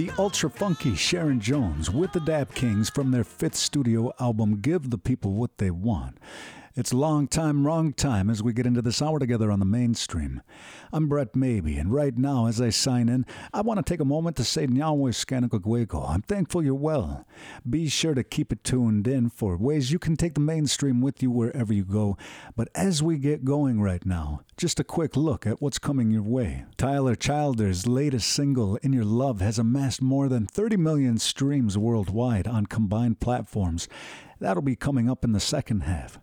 The ultra funky Sharon Jones with the Dap Kings from their fifth studio album, Give the People What They Want. It's long time, wrong time as we get into this hour together on the mainstream. I'm Brett Maybe, and right now, as I sign in, I want to take a moment to say Nyawe Skanakagweko. I'm thankful you're well. Be sure to keep it tuned in for ways you can take the mainstream with you wherever you go. But as we get going right now, just a quick look at what's coming your way. Tyler Childers' latest single, In Your Love, has amassed more than 30 million streams worldwide on combined platforms. That'll be coming up in the second half.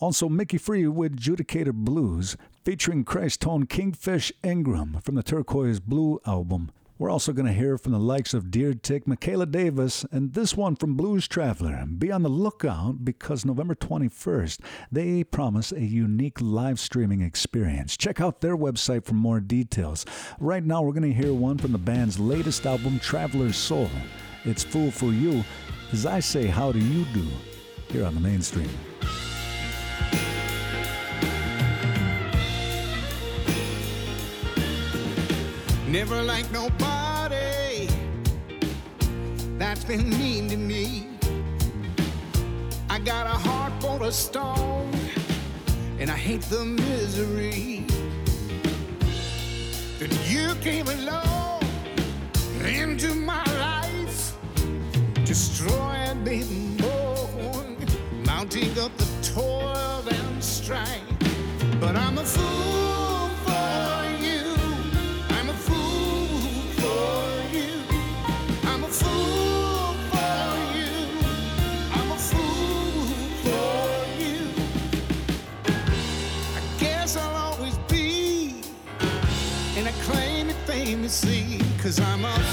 Also, Micki Free with Judicator Blues, featuring Christone Kingfish Ingram from the Turquoise Blue album. We're also going to hear from the likes of Deer Tick, Mikaela Davis, and this one from Blues Traveler. Be on the lookout because November 21st, they promise a unique live streaming experience. Check out their website for more details. Right now, we're going to hear one from the band's latest album, Traveler's Soul. It's Fool for You. As I say, how do you do? Here on the mainstream. Never like nobody that's been mean to me. I got a heart full of stone, and I hate the misery. Then you came along into my life, destroying me more, mounting up the toil and strife. But I'm a fool cause I'm a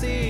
see.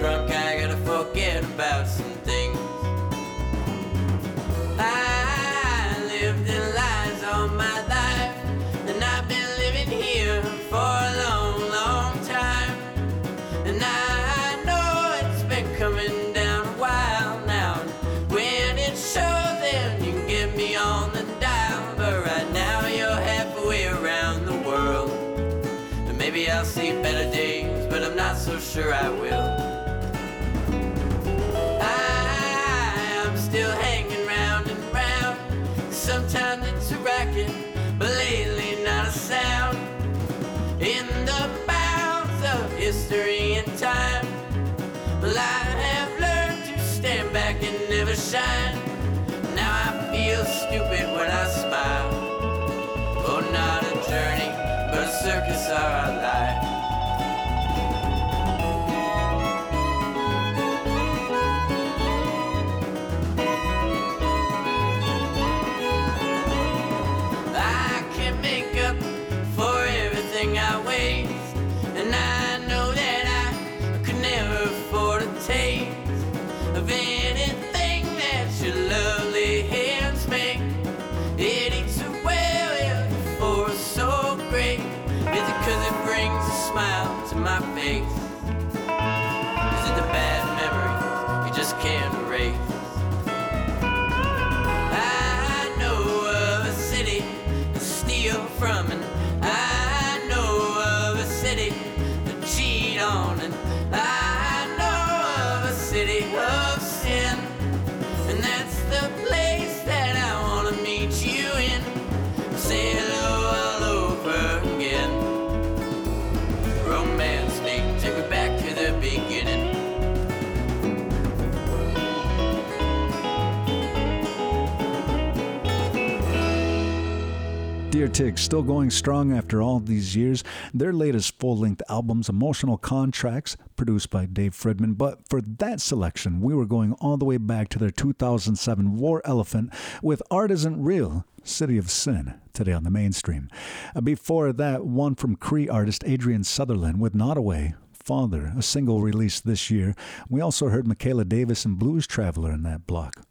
Sure I to city Deer Tick, still going strong after all these years. Their latest full length albums, Emotional Contracts, produced by Dave Fridmann. But for that selection, we were going all the way back to their 2007 War Elephant with Art Isn't Real, City of Sin, today on the mainstream. Uh, Before that, one from Cree artist Adrian Sutherland with Notawe. Father, a single released this year. We also heard Mikaela Davis and Blues Traveler in that block.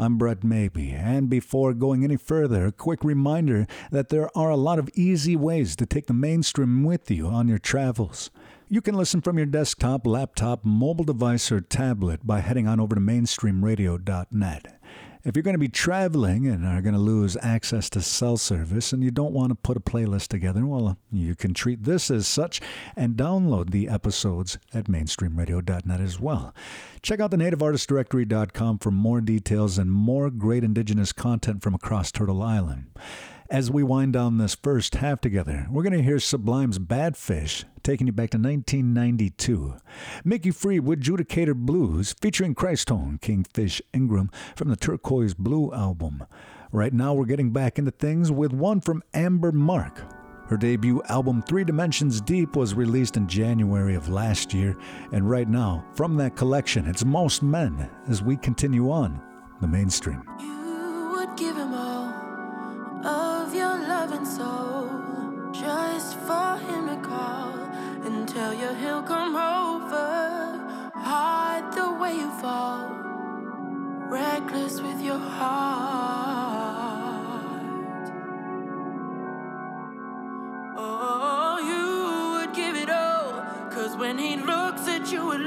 I'm Brett Maybe, and before going any further, a quick reminder that there are a lot of easy ways to take the mainstream with you on your travels. You can listen from your desktop, laptop, mobile device, or tablet by heading on over to mainstreamradio.net. If you're going to be traveling and are going to lose access to cell service and you don't want to put a playlist together, well, you can treat this as such and download the episodes at mainstreamradio.net as well. Check out the nativeartistdirectory.com for more details and more great indigenous content from across Turtle Island. As we wind down this first half together, we're going to hear Sublime's Badfish, taking you back to 1992. Micki Free with Judicator Blues, featuring Christone Kingfish Ingram from the Turquoise Blue album. Right now, we're getting back into things with one from Amber Mark. Her debut album, Three Dimensions Deep, was released in January of last year, and right now, from that collection, it's Most Men as we continue on the mainstream. And soul just for him to call and tell you he'll come over. Hard the way you fall, reckless with your heart. Oh, you would give it all, cause when he looks at you with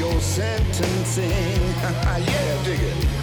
your sentencing. yeah, dig it.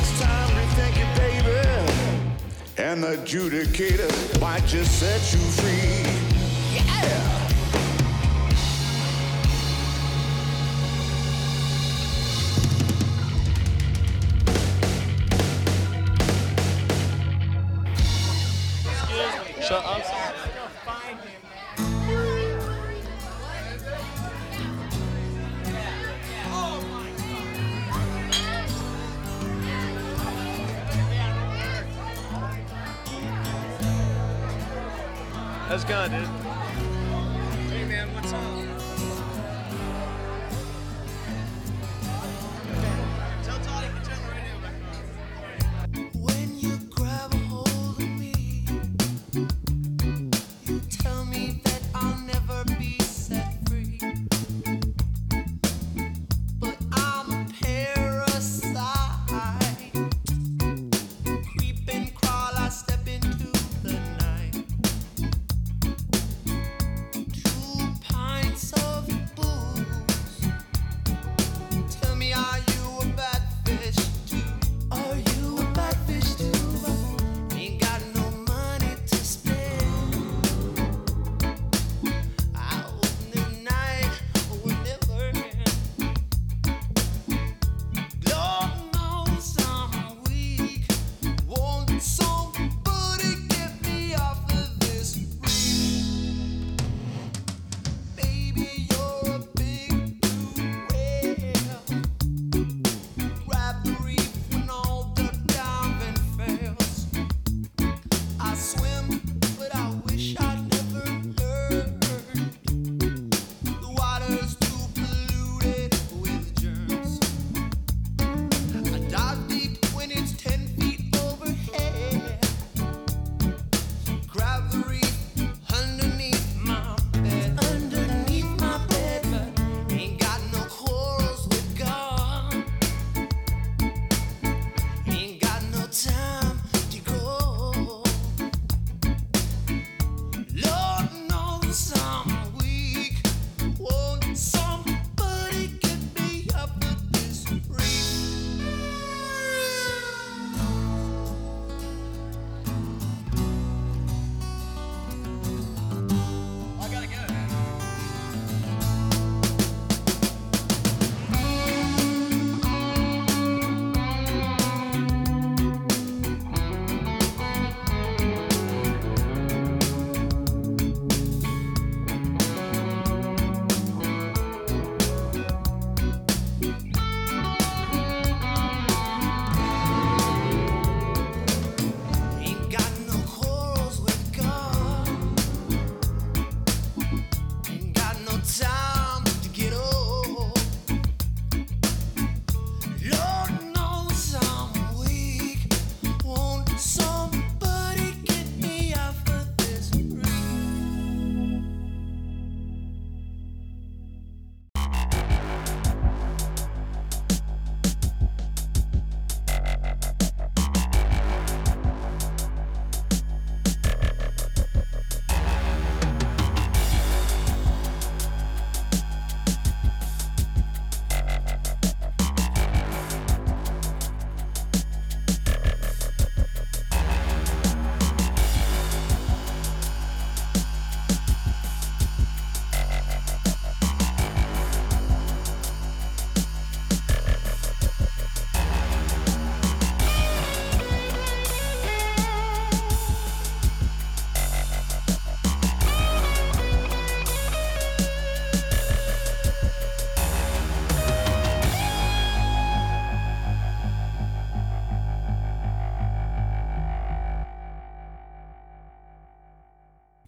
It's time to thank you, baby. And the adjudicator might just set you free. Yeah!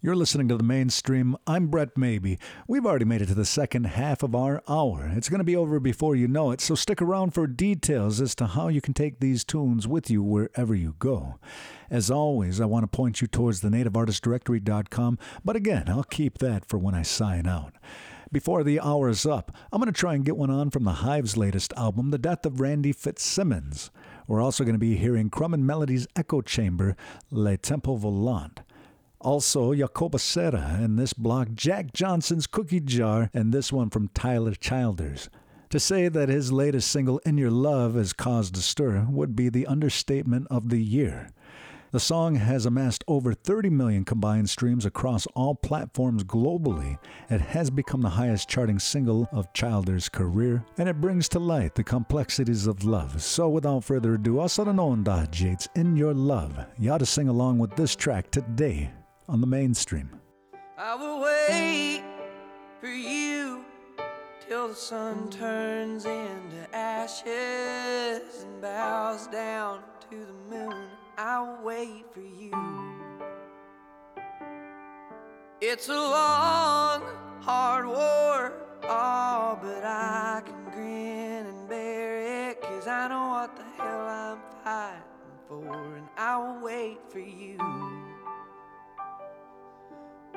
You're listening to the mainstream. I'm Brett Maybe. We've already made it to the second half of our hour. It's going to be over before you know it, so stick around for details as to how you can take these tunes with you wherever you go. As always, I want to point you towards the nativeartistdirectory.com, but again, I'll keep that for when I sign out. Before the hour is up, I'm going to try and get one on from the Hive's latest album, The Death of Randy Fitzsimmons. We're also going to be hearing Crumb and Melody's Echo Chamber, Le Temple Volant. Also, Jacobo Serra in this block, Jack Johnson's Cookie Jar, and this one from Tyler Childers. To say that his latest single, In Your Love, has caused a stir would be the understatement of the year. The song has amassed over 30 million combined streams across all platforms globally. It has become the highest charting single of Childers' career, and it brings to light the complexities of love. So, without further ado, Asaranonda Jates, In Your Love. You ought to sing along with this track today on the mainstream. I will wait for you till the sun turns into ashes and bows down to the moon. I'll wait for you. It's a long, hard war, oh, but I can grin and bear it, cause I know what the hell I'm fighting for, and I'll wait for you.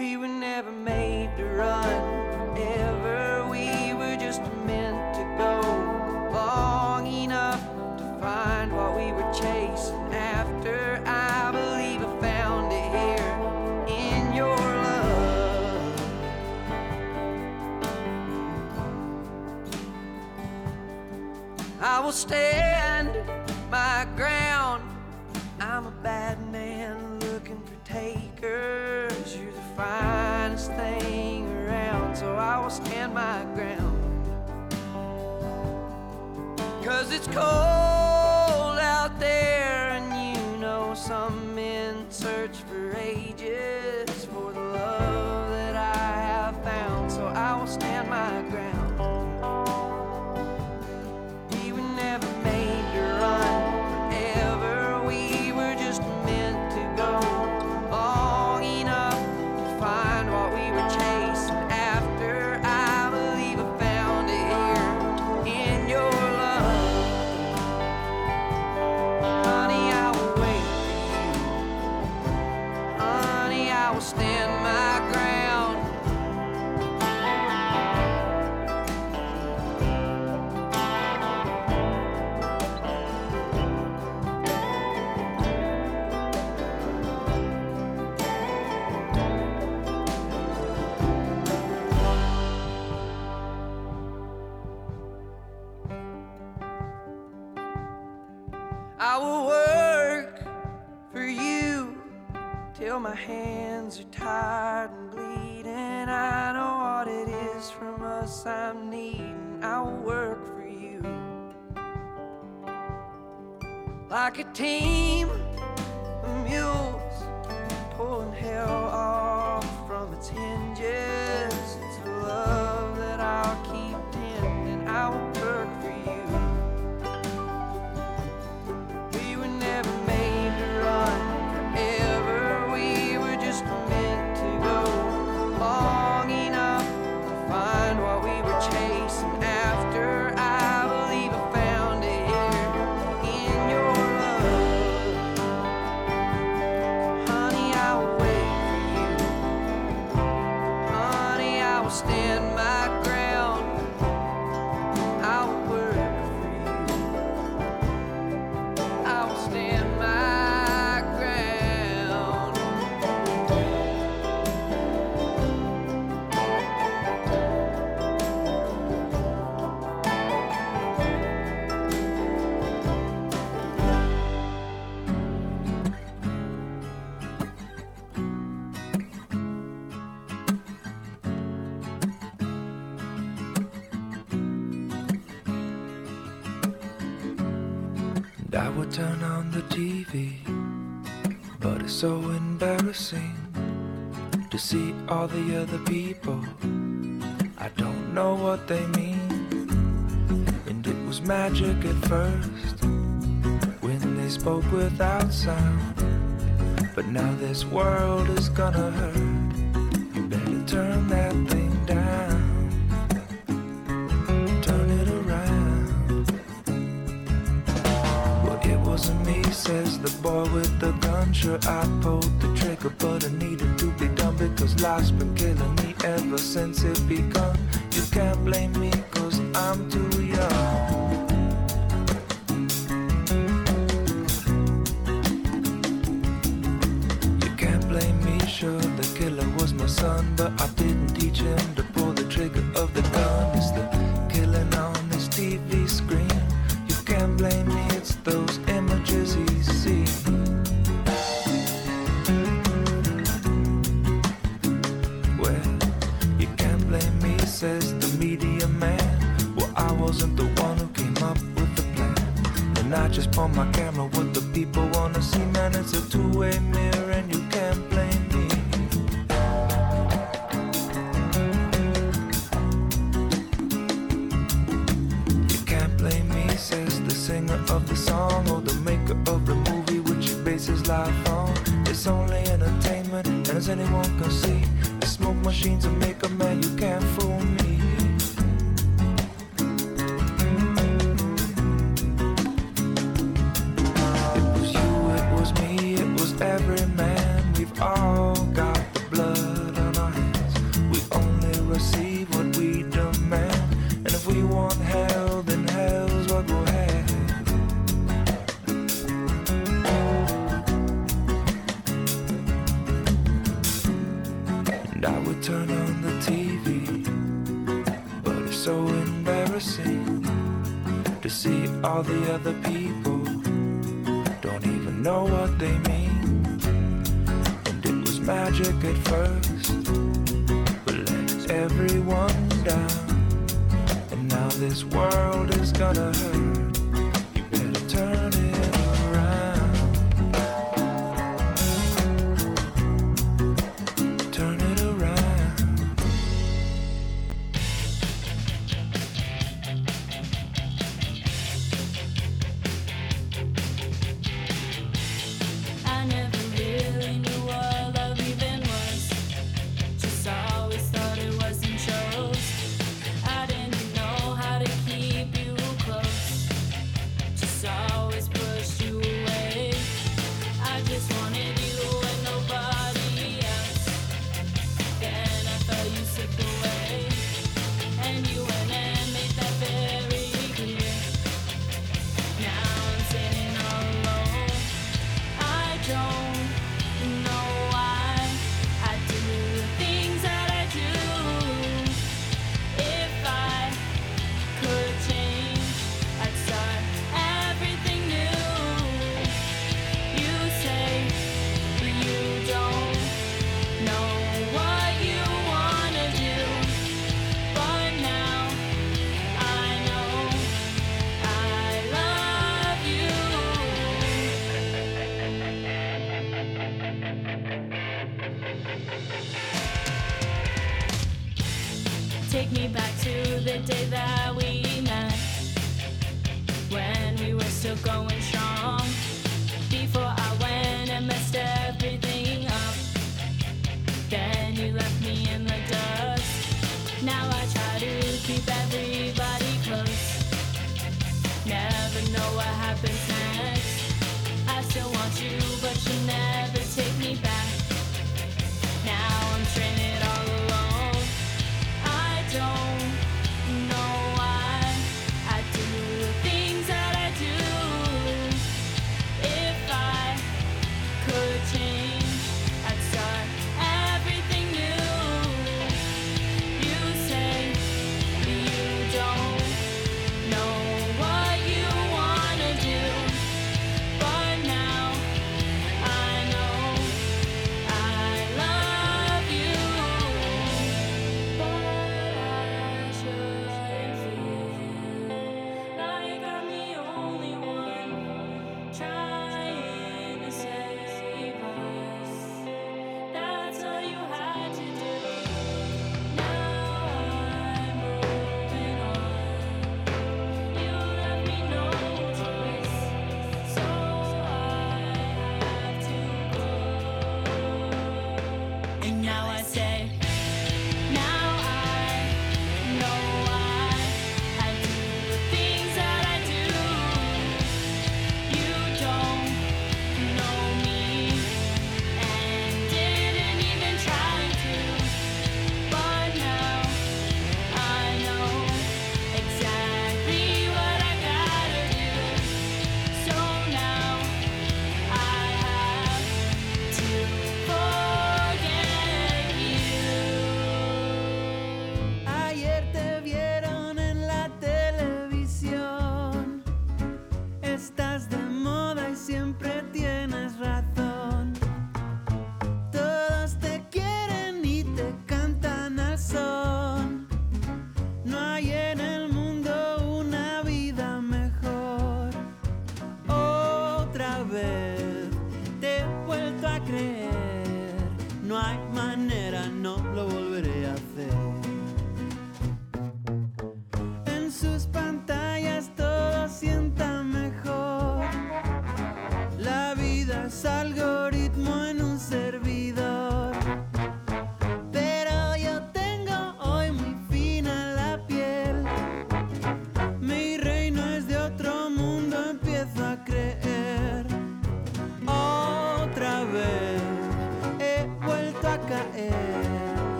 We were never made to run forever. We were just meant to go long enough to find what we were chasing after. I believe I found it here in your love. I will stand Cause it's cold my hands are tired and bleeding. I know what it is from us I'm needing. I will work for you like a team But it's so embarrassing to see all the other people. I don't know what they mean. And it was magic at first when they spoke without sound. But now this world is gonna hurt. You better turn that thing. says the boy with the gun. Sure, I pulled the trigger, but I needed to be done because life's been killing me ever since it begun. You can't blame me, cause I'm too young. other people.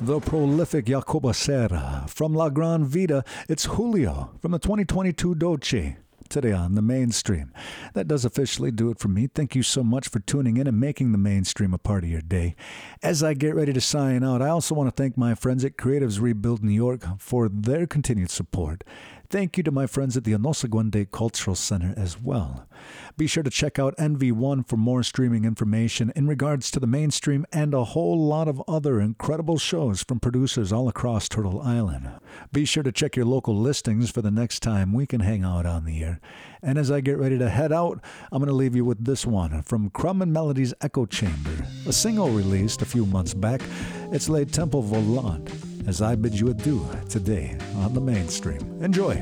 The prolific Jacobo Serra. From La Gran Vida, it's Julio from the 2022 Dolce. Today on the mainstream. That does officially do it for me. Thank you so much for tuning in and making the mainstream a part of your day. As I get ready to sign out, I also want to thank my friends at Creatives Rebuild New York for their continued support. Thank you to my friends at the Onosaguende Cultural Center as well. Be sure to check out NV1 for more streaming information in regards to the mainstream and a whole lot of other incredible shows from producers all across Turtle Island. Be sure to check your local listings for the next time we can hang out on the air. And as I get ready to head out, I'm going to leave you with this one from Crumb and Melody's Echo Chamber, a single released a few months back. It's Le Temple Volant as I bid you adieu today on the mainstream. Enjoy.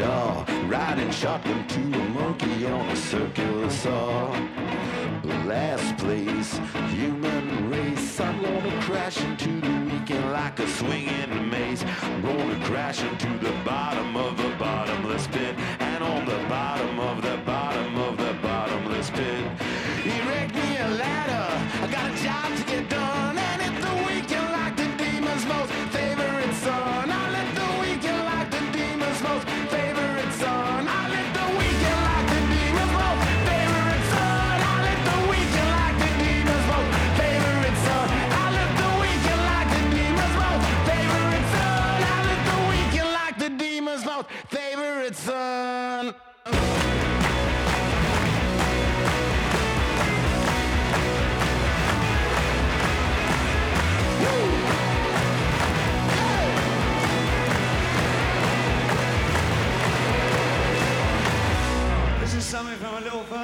job.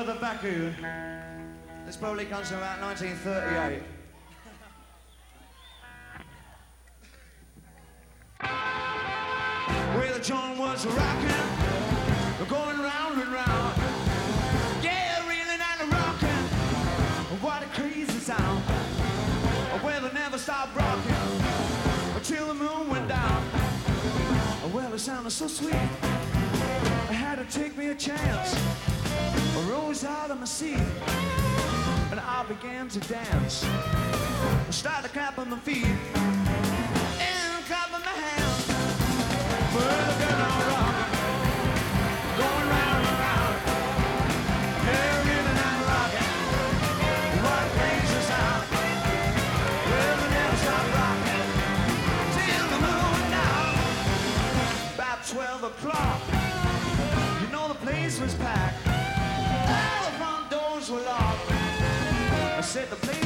further back, this probably comes from about 1938. Where the John was rocking, going round and round. Yeah, reeling and rocking. What a crazy sound. Well, it never stopped rocking until the moon went down. Well, it sounded so sweet. I had to take me a chance rose out of my seat and I began to dance. I started clapping my feet and clapping my hands. Going round and round. What brings us out? Well, we never stop till the moon. About 12 o'clock, you know the place was packed will. I said the place.